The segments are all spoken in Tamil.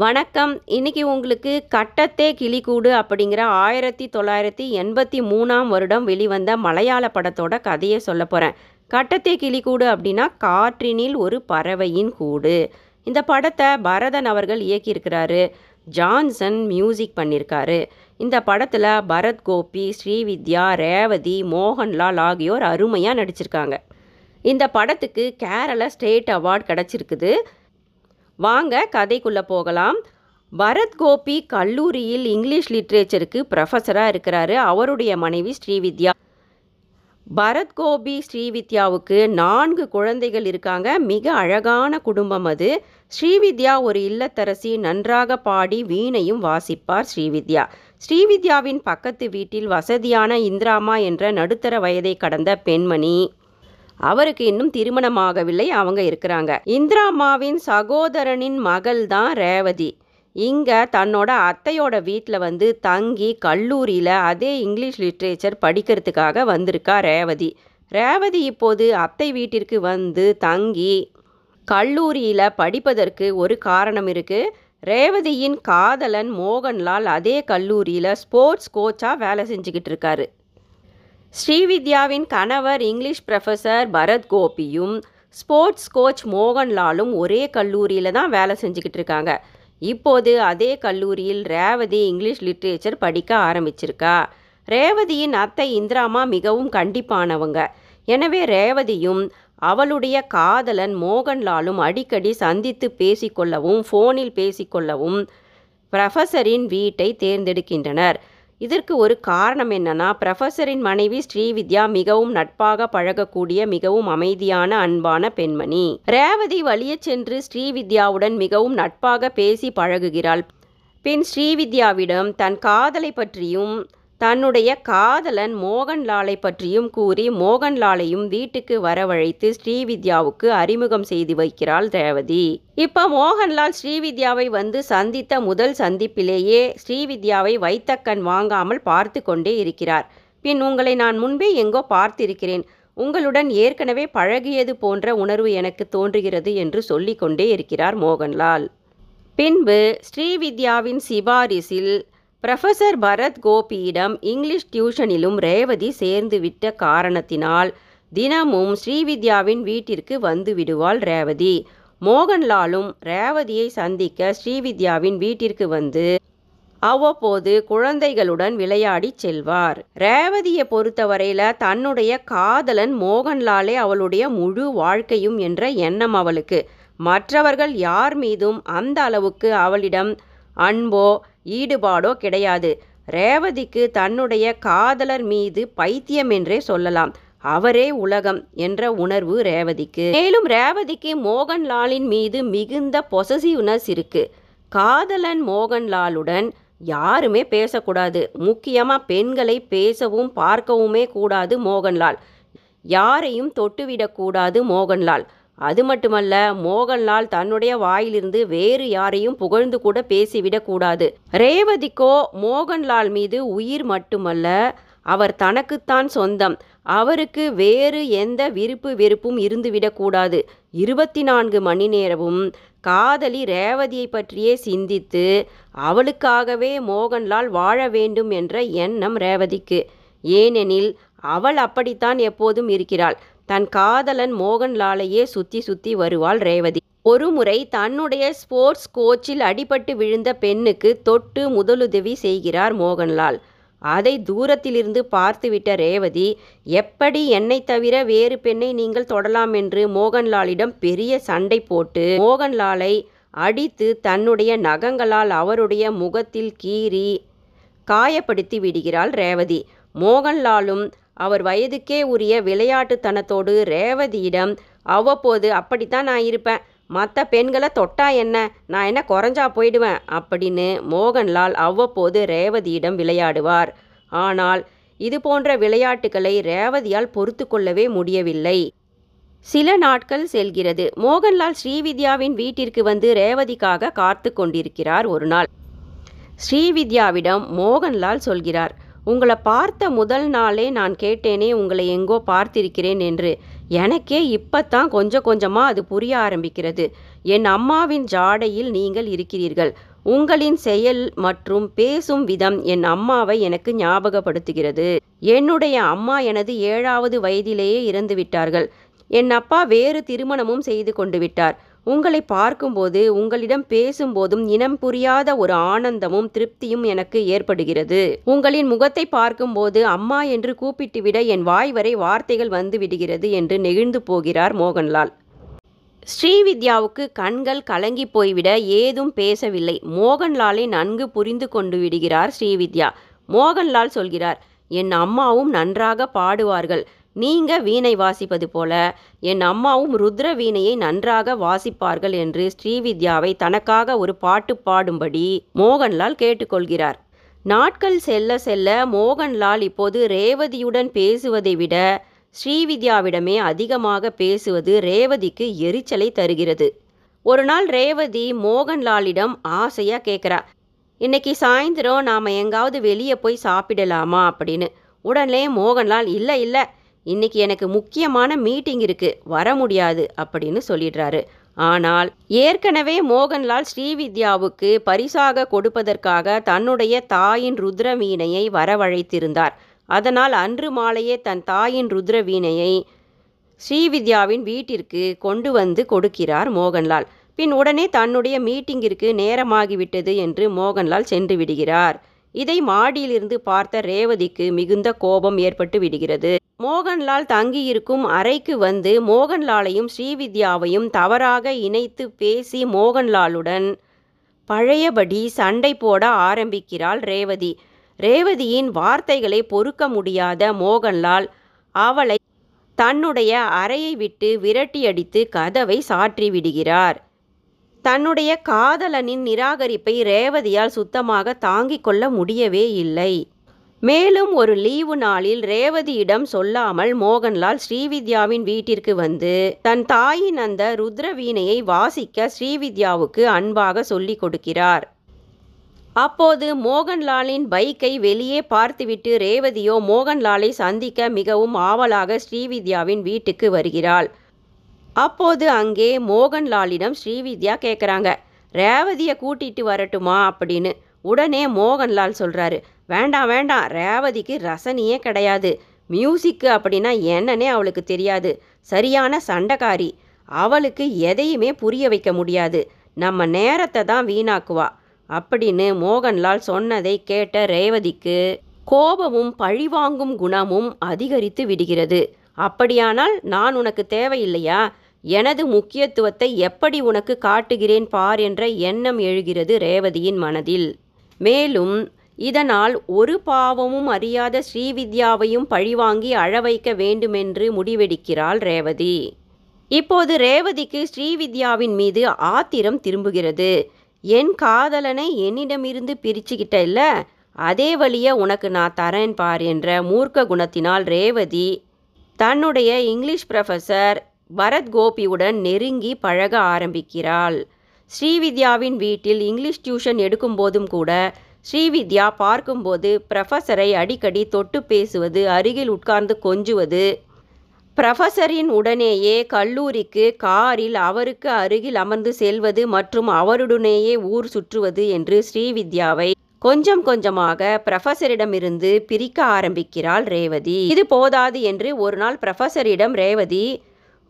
வணக்கம். இன்னைக்கு உங்களுக்கு கட்டத்தே கிளிக்கூடு அப்படிங்கிற ஆயிரத்தி தொள்ளாயிரத்தி எண்பத்தி மூணாம் வருடம் வெளிவந்த மலையாள படத்தோட கதையை சொல்ல போகிறேன் கட்டத்தே கிளிக்கூடு அப்படின்னா காற்றினில் ஒரு பறவையின் கூடு. இந்த படத்தை பரதன் அவர்கள் இயக்கியிருக்கிறாரு. ஜான்சன் மியூசிக் பண்ணியிருக்காரு. இந்த படத்தில் பரத் கோபி ஸ்ரீவித்யா ரேவதி மோகன்லால் ஆகியோர் அருமையாக நடிச்சிருக்காங்க. இந்த படத்துக்கு கேரள ஸ்டேட் அவார்ட் கிடச்சிருக்குது. வாங்க கதைக்குள்ளே போகலாம். பரத் கோபி கல்லூரியில் இங்கிலீஷ் லிட்ரேச்சருக்கு ப்ரொஃபஸராக இருக்கிறாரு அவருடைய மனைவி ஸ்ரீவித்யா. பரத் கோபி ஸ்ரீவித்யாவுக்கு நான்கு குழந்தைகள் இருக்காங்க. மிக அழகான குடும்பம் அது. ஸ்ரீவித்யா ஒரு இல்லத்தரசி நன்றாக பாடி வீணையும் வாசிப்பார் ஸ்ரீவித்யா. ஸ்ரீவித்யாவின் பக்கத்து வீட்டில் வசதியான இந்திராமா என்ற நடுத்தர வயதை கடந்த பெண்மணி. அவருக்கு இன்னும் திருமணமாகவில்லை அவங்க இருக்கிறாங்க. இந்திராமாவின் சகோதரனின் மகள் தான் ரேவதி. இங்கே தன்னோட அத்தையோட வீட்டில் வந்து தங்கி கல்லூரியில் அதே இங்கிலீஷ் லிட்ரேச்சர் படிக்கிறதுக்காக வந்திருக்கா ரேவதி. ரேவதி இப்போது அத்தை வீட்டிற்கு வந்து தங்கி கல்லூரியில் படிப்பதற்கு ஒரு காரணம் இருக்குது ரேவதியின் காதலன் மோகன்லால் அதே கல்லூரியில் ஸ்போர்ட்ஸ் கோச்சாக வேலை செஞ்சுக்கிட்டு இருக்காரு. ஸ்ரீவித்யாவின் கணவர் இங்கிலீஷ் ப்ரொஃபஸர் பரத் கோபியும் ஸ்போர்ட்ஸ் கோச் மோகன்லாலும் ஒரே கல்லூரியில் தான் வேலை செஞ்சுக்கிட்டு இருக்காங்க. இப்போது அதே கல்லூரியில் ரேவதி இங்கிலீஷ் லிட்ரேச்சர் படிக்க ஆரம்பிச்சிருக்கா. ரேவதியின் அத்தை இந்திராமா மிகவும் கண்டிப்பானவங்க. எனவே ரேவதியும் அவளுடைய காதலன் மோகன்லாலும் அடிக்கடி சந்தித்து பேசிக்கொள்ளவும் ஃபோனில் பேசிக்கொள்ளவும் ப்ரொஃபஸரின் வீட்டை தேர்ந்தெடுக்கின்றனர். இதற்கு ஒரு காரணம் என்னன்னா ப்ரொஃபஸரின் மனைவி ஸ்ரீவித்யா மிகவும் நட்பாக பழகக்கூடிய மிகவும் அமைதியான அன்பான பெண்மணி. ரேவதி வழியே சென்று ஸ்ரீவித்யாவுடன் மிகவும் நட்பாக பேசி பழகுகிறாள். பின் ஸ்ரீவித்யாவிடம் தன் காதலை பற்றியும் தன்னுடைய காதலன் மோகன்லாலை பற்றியும் கூறி மோகன்லாலையும் வீட்டுக்கு வரவழைத்து ஸ்ரீவித்யாவுக்கு அறிமுகம் செய்து வைக்கிறாள் ரேவதி. இப்போ மோகன்லால் ஸ்ரீவித்யாவை வந்து சந்தித்த முதல் சந்திப்பிலேயே ஸ்ரீவித்யாவை வைத்தக்கண் வாங்காமல் பார்த்து கொண்டே இருக்கிறார். பின் உங்களை நான் முன்பே எங்கோ பார்த்திருக்கிறேன். உங்களுடன் ஏற்கனவே பழகியது போன்ற உணர்வு எனக்கு தோன்றுகிறது என்று சொல்லிக்கொண்டே இருக்கிறார் மோகன்லால். பின்பு ஸ்ரீவித்யாவின் சிபாரிசில் ப்ரொஃபசர் பரத் கோபியிடம் இங்கிலீஷ் டியூஷனிலும் ரேவதி சேர்ந்துவிட்ட காரணத்தினால் தினமும் ஸ்ரீவித்யாவின் வீட்டிற்கு வந்து விடுவாள் ரேவதி. மோகன்லாலும் ரேவதியை சந்திக்க ஸ்ரீவித்யாவின் வீட்டிற்கு வந்து அவ்வப்போது குழந்தைகளுடன் விளையாடி செல்வார். ரேவதியை பொறுத்தவரையில தன்னுடைய காதலன் மோகன்லாலே அவளுடைய முழு வாழ்க்கையும் என்ற எண்ணம் அவளுக்கு. மற்றவர்கள் யார் மீதும் அந்த அளவுக்கு அவளிடம் அன்போ ஈடுபாடோ கிடையாது. ரேவதிக்கு தன்னுடைய காதலர் மீது பைத்தியம் என்றே சொல்லலாம். அவரே உலகம் என்ற உணர்வு ரேவதிக்கு. மேலும் ரேவதிக்கு மோகன்லாலின் மீது மிகுந்த பொசசிவ்னஸ் இருக்கு. காதலன் மோகன்லாலுடன் யாருமே பேசக்கூடாது. முக்கியமாக பெண்களை பேசவும் பார்க்கவுமே கூடாது மோகன்லால். யாரையும் தொட்டுவிடக்கூடாது மோகன்லால். அது மட்டுமல்ல மோகன்லால் தன்னுடைய வாயிலிருந்து வேறு யாரையும் புகழ்ந்து கூட பேசிவிடக்கூடாது ரேவதிக்கோ மோகன்லால் மீது உயிர் மட்டுமல்ல அவர் தனக்குத்தான் சொந்தம். அவருக்கு வேறு எந்த விருப்பு வெறுப்பும் இருந்துவிடக்கூடாது இருபத்தி நான்கு மணி நேரமும் காதலி ரேவதியை பற்றியே சிந்தித்து அவளுக்காகவே மோகன்லால் வாழ வேண்டும் என்ற எண்ணம் ரேவதிக்கு. ஏனெனில் அவள் அப்படித்தான் எப்போதும் இருக்கிறாள். தன் காதலன் மோகன்லாலையே சுத்தி சுத்தி வருவாள் ரேவதி. ஒருமுறை தன்னுடைய ஸ்போர்ட்ஸ் கோச்சில் அடிபட்டு விழுந்த பெண்ணுக்கு தொட்டு முதலுதவி செய்கிறார் மோகன்லால். அதை தூரத்திலிருந்து பார்த்துவிட்ட ரேவதி எப்படி என்னை தவிர வேறு பெண்ணை நீங்கள் தொடலாம்? என்று மோகன்லாலிடம் பெரிய சண்டை போட்டு மோகன்லாலை அடித்து தன்னுடைய நகங்களால் அவருடைய முகத்தில் கீறி காயப்படுத்தி விடுகிறாள் ரேவதி. மோகன்லாலும் அவர் வயதுக்கே உரிய விளையாட்டுத்தனத்தோடு ரேவதியிடம் அவ்வப்போது அப்படித்தான் நான் இருப்பேன். மற்ற பெண்களை தொட்டா என்ன? நான் என்ன குறைஞ்சா போயிடுவேன்? அப்படின்னு மோகன்லால் அவ்வப்போது ரேவதியிடம் விளையாடுவார். ஆனால் இது போன்ற விளையாட்டுகளை ரேவதியால் பொறுத்து கொள்ளவே முடியவில்லை. சில நாட்கள் செல்கிறது. மோகன்லால் ஸ்ரீவித்யாவின் வீட்டிற்கு வந்து ரேவதிக்காக காத்து கொண்டிருக்கிறார் ஒரு நாள். ஸ்ரீவித்யாவிடம் மோகன்லால் சொல்கிறார் உங்களை பார்த்த முதல் நாளே நான் கேட்டேனே உங்களை எங்கோ பார்த்திருக்கிறேன் என்று. எனக்கே இப்பத்தான் கொஞ்சம் கொஞ்சமாக அது புரிய ஆரம்பிக்கிறது. என் அம்மாவின் ஜாடையில் நீங்கள் இருக்கிறீர்கள். உங்களின் செயல் மற்றும் பேசும் விதம் என் அம்மாவை எனக்கு ஞாபகப்படுத்துகிறது. என்னுடைய அம்மா எனது ஏழாவது வயதிலேயே இறந்து விட்டார்கள் என் அப்பா வேறு திருமணமும் செய்து கொண்டு விட்டார். உங்களை பார்க்கும்போது உங்களிடம் பேசும்போதும் இனம் புரியாத ஒரு ஆனந்தமும் திருப்தியும் எனக்கு ஏற்படுகிறது. உங்களின் முகத்தை பார்க்கும்போது அம்மா என்று கூப்பிட்டுவிட என் வாய் வரை வார்த்தைகள் வந்து விடுகிறது என்று நெகிழ்ந்து போகிறார் மோகன்லால். ஸ்ரீவித்யாவுக்கு கண்கள் கலங்கி போய்விட ஏதும் பேசவில்லை. மோகன்லாலை நன்கு புரிந்து கொண்டு விடுகிறார் ஸ்ரீவித்யா. மோகன்லால் சொல்கிறார் என் அம்மாவும் நன்றாக பாடுவார்கள். நீங்க வீணை வாசிப்பது போல என் அம்மாவும் ருத்ர வீணையை நன்றாக வாசிப்பார்கள் என்று ஸ்ரீவித்யாவை தனக்காக ஒரு பாட்டு பாடும்படி மோகன்லால் கேட்டுக்கொள்கிறார். நாட்கள் செல்ல செல்ல மோகன்லால் இப்போது ரேவதியுடன் பேசுவதை விட ஸ்ரீவித்யாவிடமே அதிகமாக பேசுவது ரேவதிக்கு எரிச்சலை தருகிறது. ஒரு நாள் ரேவதி மோகன்லாலிடம் ஆசையாக கேட்குறா இன்னைக்கு சாயந்தரம் நாம் எங்காவது வெளியே போய் சாப்பிடலாமா? அப்படின்னு. உடனே மோகன்லால் இல்லை இல்லை இன்னைக்கு எனக்கு முக்கியமான மீட்டிங் இருக்கு வர முடியாது அப்படின்னு சொல்லிடுறாரு. ஆனால் ஏற்கனவே மோகன்லால் ஸ்ரீவித்யாவுக்கு பரிசாக கொடுப்பதற்காக தன்னுடைய தாயின் ருத்ரவீணையை வரவழைத்திருந்தார். அதனால் அன்று மாலையே தன் தாயின் ருத்ரவீணையை ஸ்ரீவித்யாவின் வீட்டிற்கு கொண்டு வந்து கொடுக்கிறார் மோகன்லால். பின் உடனே தன்னுடைய மீட்டிங்கிற்கு நேரமாகிவிட்டது என்று மோகன்லால் சென்று விடுகிறார். இதை மாடியிலிருந்து பார்த்த ரேவதிக்கு மிகுந்த கோபம் ஏற்பட்டு விடுகிறது. மோகன்லால் தங்கியிருக்கும் அறைக்கு வந்து மோகன்லாலையும் ஸ்ரீவித்யாவையும் தவறாக இணைத்து பேசி மோகன்லாலுடன் பழையபடி சண்டை போட ஆரம்பிக்கிறாள் ரேவதி. ரேவதியின் வார்த்தைகளை பொறுக்க முடியாத மோகன்லால் அவளை தன்னுடைய அறையை விட்டு விரட்டியடித்து கதவை சாற்றி விடுகிறார் தன்னுடைய காதலனின் நிராகரிப்பை ரேவதியால் சுத்தமாக தாங்கிக் கொள்ள முடியவே இல்லை. மேலும் ஒரு லீவு நாளில் ரேவதியிடம் சொல்லாமல் மோகன்லால் ஸ்ரீவித்யாவின் வீட்டிற்கு வந்து தன் தாயின் அந்த ருத்ர வீணையை வாசிக்க ஸ்ரீவித்யாவுக்கு அன்பாக சொல்லிக் கொடுக்கிறார். அப்போது மோகன்லாலின் பைக்கை வெளியே பார்த்துவிட்டு ரேவதியோ மோகன்லாலை சந்திக்க மிகவும் ஆவலாக ஸ்ரீவித்யாவின் வீட்டுக்கு வருகிறாள். அப்போது அங்கே மோகன்லாலிடம் ஸ்ரீவித்யா கேட்குறாங்க ரேவதியை கூட்டிட்டு வரட்டுமா? அப்படின்னு. உடனே மோகன்லால் சொல்கிறாரு வேண்டாம் வேண்டாம். ரேவதிக்கு ரசனையே கிடையாது. மியூசிக்கு அப்படின்னா என்னன்னே அவளுக்கு தெரியாது. சரியான சண்டைக்காரி. அவளுக்கு எதையுமே புரிய வைக்க முடியாது. நம்ம நேரத்தை தான் வீணாக்குவா. அப்படின்னு மோகன்லால் சொன்னதை கேட்ட ரேவதிக்கு கோபமும் பழிவாங்கும் குணமும் அதிகரித்து விடுகிறது. அப்படியானால் நான் உனக்கு தேவையில்லையா? எனது முக்கியத்துவத்தை எப்படி உனக்கு காட்டுகிறேன் பார் என்ற எண்ணம் எழுகிறது ரேவதியின் மனதில். மேலும் இதனால் ஒரு பாவமும் அறியாத ஸ்ரீவித்யாவையும் பழிவாங்கி அழவைக்க வேண்டுமென்று முடிவெடுக்கிறாள் ரேவதி. இப்போது ரேவதிக்கு ஸ்ரீவித்யாவின் மீது ஆத்திரம் திரும்புகிறது. என் காதலனை என்னிடமிருந்து பிரிச்சுக்கிட்ட இல்ல அதே வழியை உனக்கு நான் தரேன் பார் என்ற மூர்க்க குணத்தினால் ரேவதி தன்னுடைய இங்கிலீஷ் ப்ரொஃபஸர் பரத் கோபியுடன் நெருங்கி பழக ஆரம்பிக்கிறாள். ஸ்ரீவித்யாவின் வீட்டில் இங்கிலீஷ் டியூஷன் எடுக்கும்போதும் கூட ஸ்ரீவித்யா பார்க்கும்போது ப்ரொஃபஸரை அடிக்கடி தொட்டு பேசுவது அருகில் உட்கார்ந்து கொஞ்சுவது. ப்ரொஃபஸரின் உடனேயே கல்லூரிக்கு காரில் அவருக்கு அருகில் அமர்ந்து செல்வது மற்றும் அவருடனேயே ஊர் சுற்றுவது என்று ஸ்ரீவித்யாவை கொஞ்சம் கொஞ்சமாக ப்ரொஃபஸரிடமிருந்து பிரிக்க ஆரம்பிக்கிறாள் ரேவதி. இது போதாது என்று ஒரு நாள் ப்ரொஃபஸரிடம் ரேவதி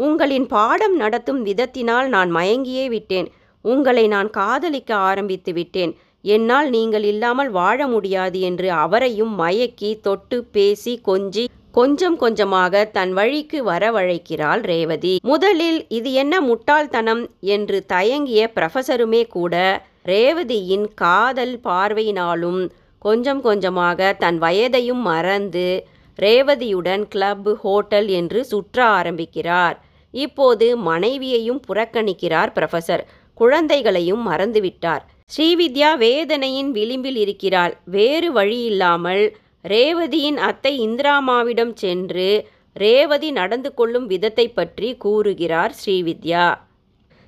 உங்களின் பாடம் நடத்தும் விதத்தினால் நான் மயங்கியே விட்டேன். உங்களை நான் காதலிக்க ஆரம்பித்து விட்டேன். என்னால் நீங்கள் இல்லாமல் வாழ முடியாது என்று அவரையும் மயக்கி தொட்டு பேசி கொஞ்சி கொஞ்சம் கொஞ்சமாக தன் வழிக்கு வரவழைக்கிறாள் ரேவதி. முதலில் இது என்ன முட்டாள்தனம் என்று தயங்கிய ப்ரொஃபஸருமே கூட ரேவதியின் காதல் பார்வையினாலும் கொஞ்சம் கொஞ்சமாக தன் வயதையும் மறந்து ரேவதியுடன் கிளப் ஹோட்டல் என்று சுற்ற ஆரம்பிக்கிறார். இப்போது மனைவியையும் புறக்கணிக்கிறார் ப்ரொஃபஸர் குழந்தைகளையும் மறந்துவிட்டார். ஸ்ரீவித்யா வேதனையின் விளிம்பில் இருக்கிறாள். வேறு வழியில்லாமல் ரேவதியின் அத்தை இந்திராமாவிடம் சென்று ரேவதி நடந்து கொள்ளும் விதத்தை பற்றி கூறுகிறார் ஸ்ரீவித்யா.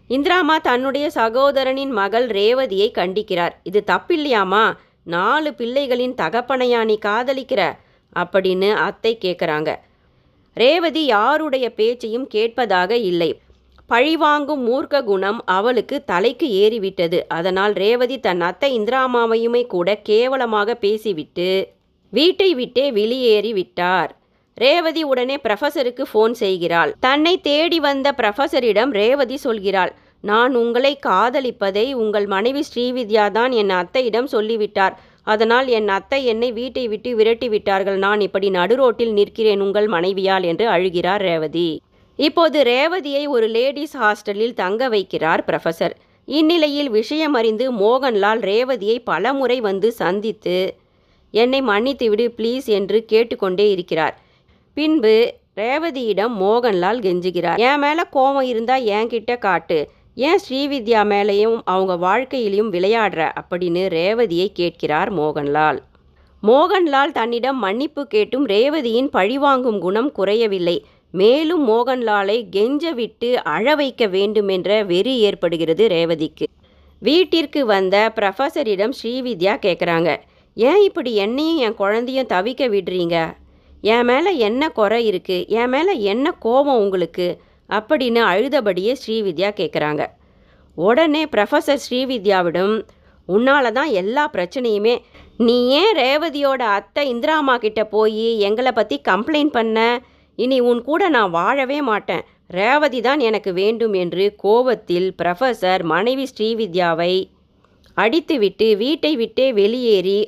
இந்திராமா தன்னுடைய சகோதரனின் மகள் ரேவதியை கண்டிக்கிறார். இது தப்பில்லையாமா? நாலு பிள்ளைகளின் தகப்பனையா நீ காதலிக்கிற? அப்படின்னு அத்தை கேட்குறாங்க. ரேவதி யாருடைய பேச்சையும் கேட்பதாக இல்லை. பழிவாங்கும் மூர்க்க குணம் அவளுக்கு தலைக்கு ஏறிவிட்டது. அதனால் ரேவதி தன் அத்தை இந்திராமாவையுமே கூட கேவலமாக பேசிவிட்டு வீட்டை விட்டே வெளியேறி விட்டார். ரேவதி உடனே ப்ரொஃபஸருக்கு ஃபோன் செய்கிறாள். தன்னை தேடி வந்த ப்ரொஃபஸரிடம் ரேவதி சொல்கிறாள் நான் உங்களை காதலிப்பதை உங்கள் மனைவி ஸ்ரீவித்யா தான் என் அத்தையிடம் சொல்லிவிட்டார். அதனால் என் அத்தை என்னை வீட்டை விட்டு விரட்டி விட்டார்கள். நான் இப்படி நடுரோட்டில் நிற்கிறேன் உங்கள் மனைவியால் என்று அழுகிறார் ரேவதி. இப்போது ரேவதியை ஒரு லேடிஸ் ஹாஸ்டலில் தங்க வைக்கிறார் ப்ரொஃபஸர் இந்நிலையில் விஷயம் அறிந்து மோகன்லால் ரேவதியை பலமுறை வந்து சந்தித்து என்னை மன்னித்து விடு ப்ளீஸ் என்று கேட்டுக்கொண்டே இருக்கிறார். பின்பு ரேவதியிடம் மோகன்லால் கெஞ்சுகிறார் என் மேலே கோபம் இருந்தால் என்கிட்ட காட்டு. ஏன் ஸ்ரீவித்யா மேலேயும் அவங்க வாழ்க்கையிலையும் விளையாடுற? அப்படின்னு ரேவதியை கேட்கிறார் மோகன்லால். மோகன்லால் தன்னிடம் மன்னிப்பு கேட்டும் ரேவதியின் பழிவாங்கும் குணம் குறையவில்லை. மேலும் மோகன்லாலை கெஞ்ச விட்டு அழ வைக்க வேண்டுமென்ற வெறி ஏற்படுகிறது ரேவதிக்கு. வீட்டிற்கு வந்த ப்ரொஃபஸரிடம் ஸ்ரீவித்யா கேட்குறாங்க ஏன் இப்படி என்னையும் என் குழந்தையும் தவிக்க விடுறீங்க? என் மேலே என்ன குறை இருக்குது என் மேலே என்ன கோபம் உங்களுக்கு? அப்படின்னு அழுதபடியே ஸ்ரீவித்யா கேட்குறாங்க உடனே ப்ரொஃபஸர் ஸ்ரீவித்யாவிடம் உன்னால் தான் எல்லா பிரச்சனையுமே நீ ஏன் ரேவதியோட அத்தை இந்திராமா கிட்ட போய் எங்களை பற்றி கம்ப்ளைண்ட் பண்ண? இனி உன் கூட நான் வாழவே மாட்டேன். ரேவதி தான் எனக்கு வேண்டும் என்று கோபத்தில் ப்ரொஃபஸர் மனைவி ஸ்ரீவித்யாவை அடித்துவிட்டு வீட்டை விட்டே வெளியேறி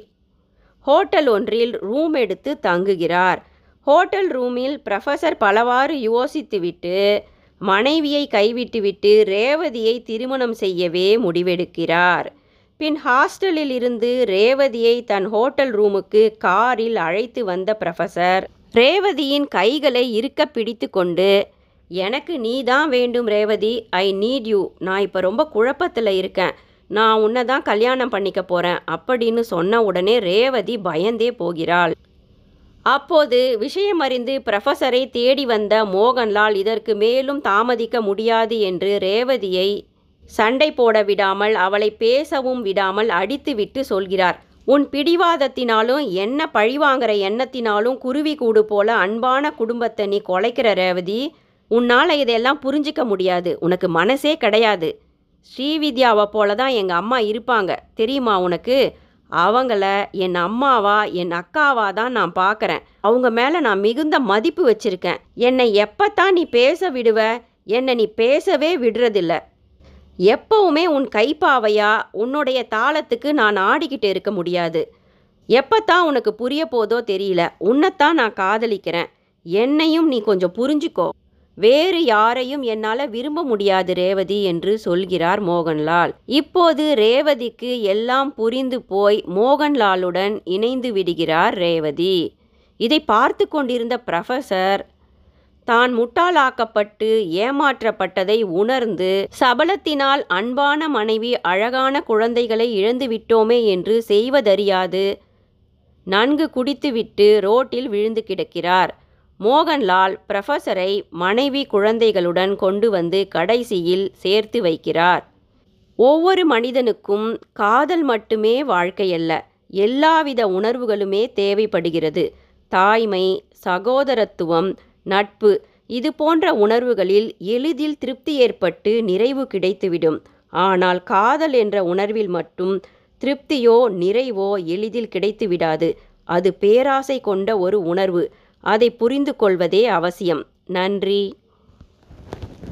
ஹோட்டல் ஒன்றில் ரூம் எடுத்து தங்குகிறார். ஹோட்டல் ரூமில் ப்ரொஃபஸர் பலவாறு யோசித்துவிட்டு மனைவியை கைவிட்டுவிட்டு ரேவதியை திருமணம் செய்யவே முடிவெடுக்கிறார். பின் ஹாஸ்டலில் இருந்து ரேவதியை தன் ஹோட்டல் ரூமுக்கு காரில் அழைத்து வந்த ப்ரொஃபசர் ரேவதியின் கைகளை இருக்க பிடித்து கொண்டு எனக்கு நீ தான் வேண்டும் ரேவதி. ஐ நீட் யூ நான் இப்போ ரொம்ப குழப்பத்தில் இருக்கேன். நான் உன்னை தான் கல்யாணம் பண்ணிக்க போகிறேன் அப்படின்னு சொன்ன உடனே ரேவதி பயந்தே போகிறாள். அப்போது விஷயம் அறிந்து ப்ரொஃபஸரை தேடி வந்த மோகன்லால் இதற்கு மேலும் தாமதிக்க முடியாது என்று ரேவதியை சண்டை போட விடாமல் அவளை பேசவும் விடாமல் அடித்துவிட்டு சொல்கிறார். உன் பிடிவாதத்தினாலும் என்ன பழிவாங்கிற எண்ணத்தினாலும் குருவி கூடு போல அன்பான குடும்பத்தை நீ கொலைக்கிற ரேவதி. உன்னால் இதெல்லாம் புரிஞ்சிக்க முடியாது. உனக்கு மனசே கிடையாது. ஸ்ரீவித்யாவை போல தான் எங்கள் அம்மா இருப்பாங்க. தெரியுமா உனக்கு? அவங்கள என் அம்மாவா என் அக்காவா தான் நான் பார்க்குறேன் அவங்க மேலே நான் மிகுந்த மதிப்பு வச்சுருக்கேன். என்னை எப்பத்தான் நீ பேச விடுவ என்னை நீ பேசவே விடுறதில்ல. எப்பவுமே உன் கைப்பாவையா? உன்னுடைய தாளத்துக்கு நான் ஆடிக்கிட்டு இருக்க முடியாது. எப்பத்தான் உனக்கு புரிய போதோ தெரியல. உன்னைத்தான் நான் காதலிக்கிறேன். என்னையும் நீ கொஞ்சம் புரிஞ்சுக்கோ. வேறு யாரையும் என்னால் விரும்ப முடியாது ரேவதி என்று சொல்கிறார் மோகன்லால். இப்போது ரேவதிக்கு எல்லாம் புரிந்து போய் மோகன்லாலுடன் இணைந்து விடுகிறார் ரேவதி. இதை பார்த்து கொண்டிருந்த ப்ரொஃபஸர் தான் முட்டாளாக்கப்பட்டு ஏமாற்றப்பட்டதை உணர்ந்து சபலத்தினால் அன்பான மனைவி அழகான குழந்தைகளை இழந்து விட்டோமே என்று செய்வதறியாது. நன்கு குடித்துவிட்டு ரோட்டில் விழுந்து கிடக்கிறார். மோகன்லால் ப்ரொஃபஸரை மனைவி குழந்தைகளுடன் கொண்டு வந்து கடைசியில் சேர்த்து வைக்கிறார். ஒவ்வொரு மனிதனுக்கும் காதல் மட்டுமே வாழ்க்கையல்ல எல்லாவித உணர்வுகளுமே தேவைப்படுகிறது. தாய்மை சகோதரத்துவம் நட்பு. இது போன்ற உணர்வுகளில் எளிதில் திருப்தி ஏற்பட்டு நிறைவு கிடைத்துவிடும். ஆனால் காதல் என்ற உணர்வில் மட்டும் திருப்தியோ நிறைவோ எளிதில் கிடைத்துவிடாது. அது பேராசை கொண்ட ஒரு உணர்வு. அதை புரிந்து கொள்வதே அவசியம். நன்றி.